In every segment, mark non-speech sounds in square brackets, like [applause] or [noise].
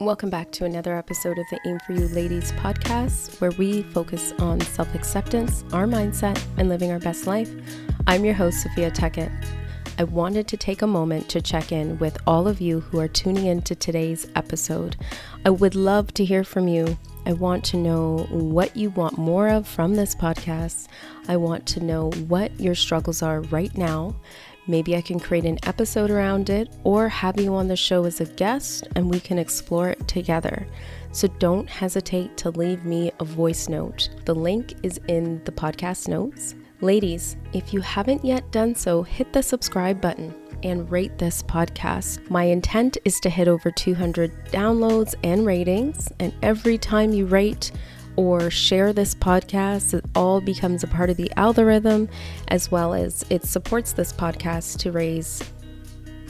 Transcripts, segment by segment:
Welcome back to another episode of the Aim for You Ladies podcast, where we focus on self acceptance, our mindset, and living our best life. I'm your host, Sophia Tuckett. I wanted to take a moment to check in with all of you who are tuning in to today's episode. I would love to hear from you. I want to know what you want more of from this podcast. I want to know what your struggles are right now. Maybe I can create an episode around it or have you on the show as a guest and we can explore it together. So don't hesitate to leave me a voice note. The link is in the podcast notes. Ladies, if you haven't yet done so, hit the subscribe button and rate this podcast. My intent is to hit over 200 downloads and ratings, and every time you rate, or share this podcast, it all becomes a part of the algorithm as well as it supports this podcast to raise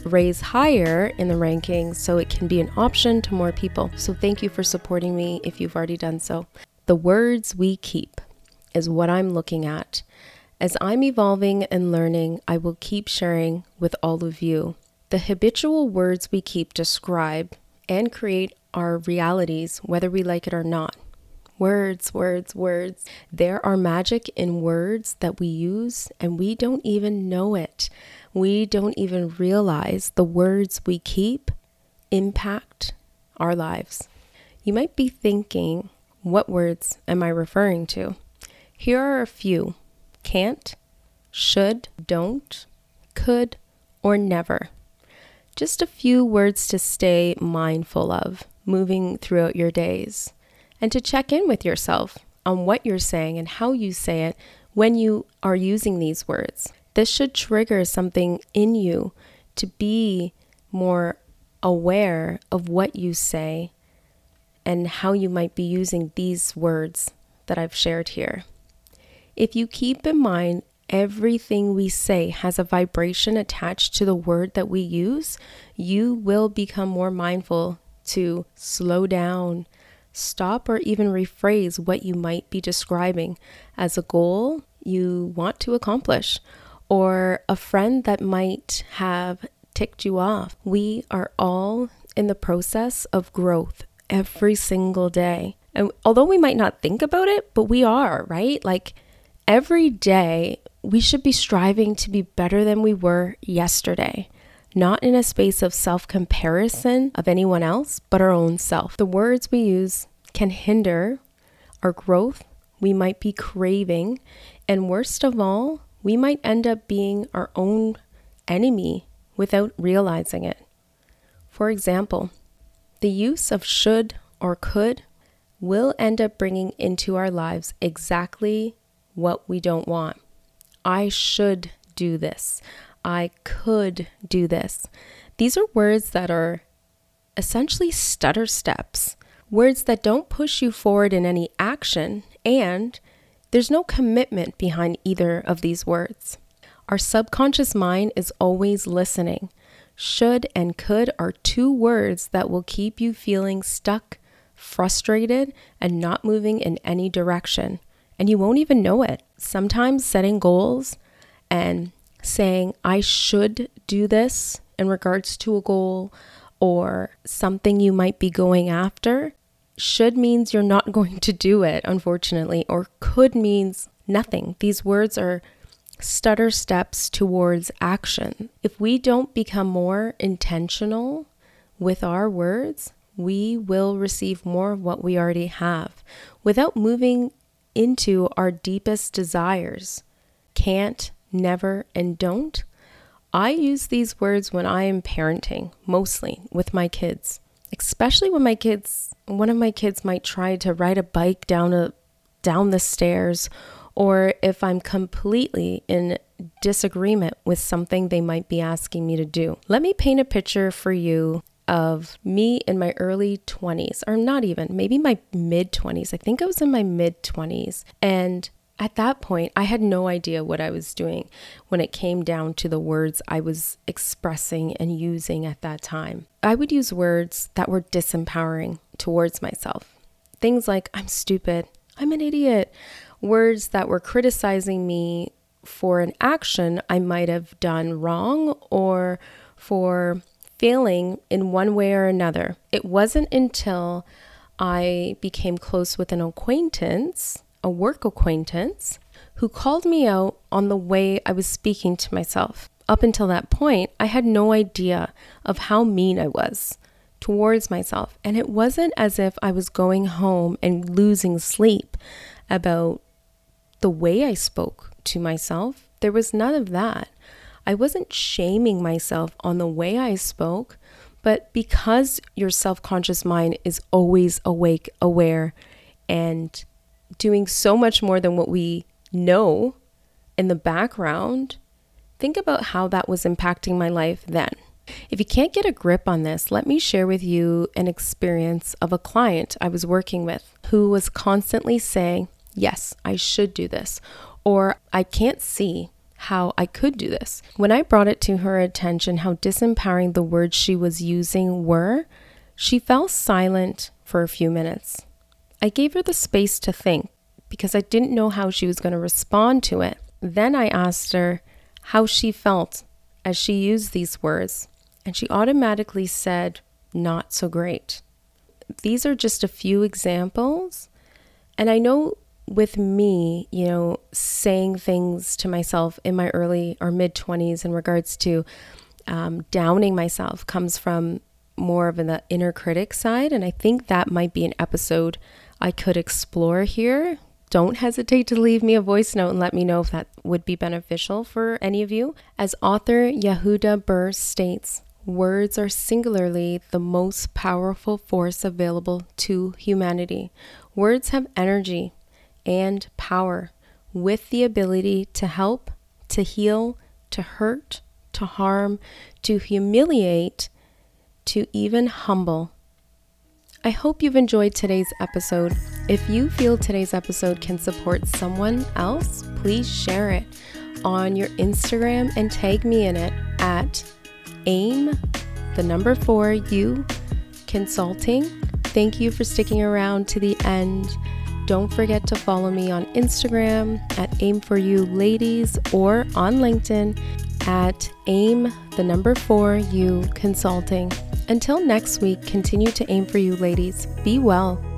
raise higher in the rankings so it can be an option to more people. So thank you for supporting me if you've already done so. The words we keep is what I'm looking at. As I'm evolving and learning, I will keep sharing with all of you. The habitual words we keep describe and create our realities, whether we like it or not. Words, words, words. There are magic in words that we use and we don't even know it. We don't even realize the words we keep impact our lives. You might be thinking, what words am I referring to? Here are a few can't, should, don't, could, or never. Just a few words to stay mindful of moving throughout your days and to check in with yourself on what you're saying and how you say it when you are using these words. This should trigger something in you to be more aware of what you say and how you might be using these words that I've shared here. If you keep in mind everything we say has a vibration attached to the word that we use, you will become more mindful to slow down, stop or even rephrase what you might be describing as a goal you want to accomplish or a friend that might have ticked you off. We are all in the process of growth every single day. And although we might not think about it, but we are, right? Like every day, we should be striving to be better than we were yesterday not in a space of self comparison of anyone else, but our own self. The words we use can hinder our growth. We might be craving, and worst of all, we might end up being our own enemy without realizing it. For example, the use of should or could will end up bringing into our lives exactly what we don't want. I should do this. I could do this. These are words that are essentially stutter steps, words that don't push you forward in any action, and there's no commitment behind either of these words. Our subconscious mind is always listening. Should and could are two words that will keep you feeling stuck, frustrated, and not moving in any direction. And you won't even know it. Sometimes setting goals and saying, I should do this in regards to a goal or something you might be going after, should means you're not [laughs] going to do it, unfortunately, or could means nothing. These words are stutter steps towards action. If we don't become more intentional with our words, we will receive more of what we already have without moving into our deepest desires. Can't, never, and don't, I use these words when I am parenting, mostly with my kids, especially when my kids, one of my kids might try to ride a bike down a down the stairs or if I'm completely in disagreement with something they might be asking me to do. Let me paint a picture for you of me in my early 20s, or not even, maybe my mid 20s. I think I was in my mid 20s. And at that point, I had no idea what I was doing when it came down to the words I was expressing and using at that time. I would use words that were disempowering towards myself. Things like, I'm stupid, I'm an idiot, words that were criticizing me for an action I might have done wrong or for failing in one way or another. It wasn't until I became close with an acquaintance, a work acquaintance, who called me out on the way I was speaking to myself. Up until that point, I had no idea of how mean I was towards myself. And it wasn't as if I was going home and losing sleep about the way I spoke to myself. There was none of that. I wasn't shaming myself on the way I spoke, but because your self conscious mind is always awake, aware, and doing so much more than what we know in the background, think about how that was impacting my life then. If you can't get a grip on this, let me share with you an experience of a client I was working with who was constantly saying, Yes, I should do this, or I can't see how I could do this. When I brought it to her attention how disempowering the words she was using were, she fell silent for a few minutes. I gave her the space to think because I didn't know how she was going to respond to it. Then I asked her how she felt as she used these words, and she automatically said, Not so great. These are just a few examples, and I know with me, you know, saying things to myself in my early or mid 20s in regards to um, downing myself comes from more of the inner critic side. And I think that might be an episode I could explore here. Don't hesitate to leave me a voice note and let me know if that would be beneficial for any of you. As author Yehuda Berg states, words are singularly the most powerful force available to humanity. Words have energy, and power with the ability to help, to heal, to hurt, to harm, to humiliate, to even humble. I hope you've enjoyed today's episode. If you feel today's episode can support someone else, please share it on your Instagram and tag me in it at aim the number 4 you consulting. Thank you for sticking around to the end. Don't forget to follow me on Instagram at Aim for You Ladies or on LinkedIn at Aim the number four You Consulting. Until next week, continue to aim for you, ladies. Be well.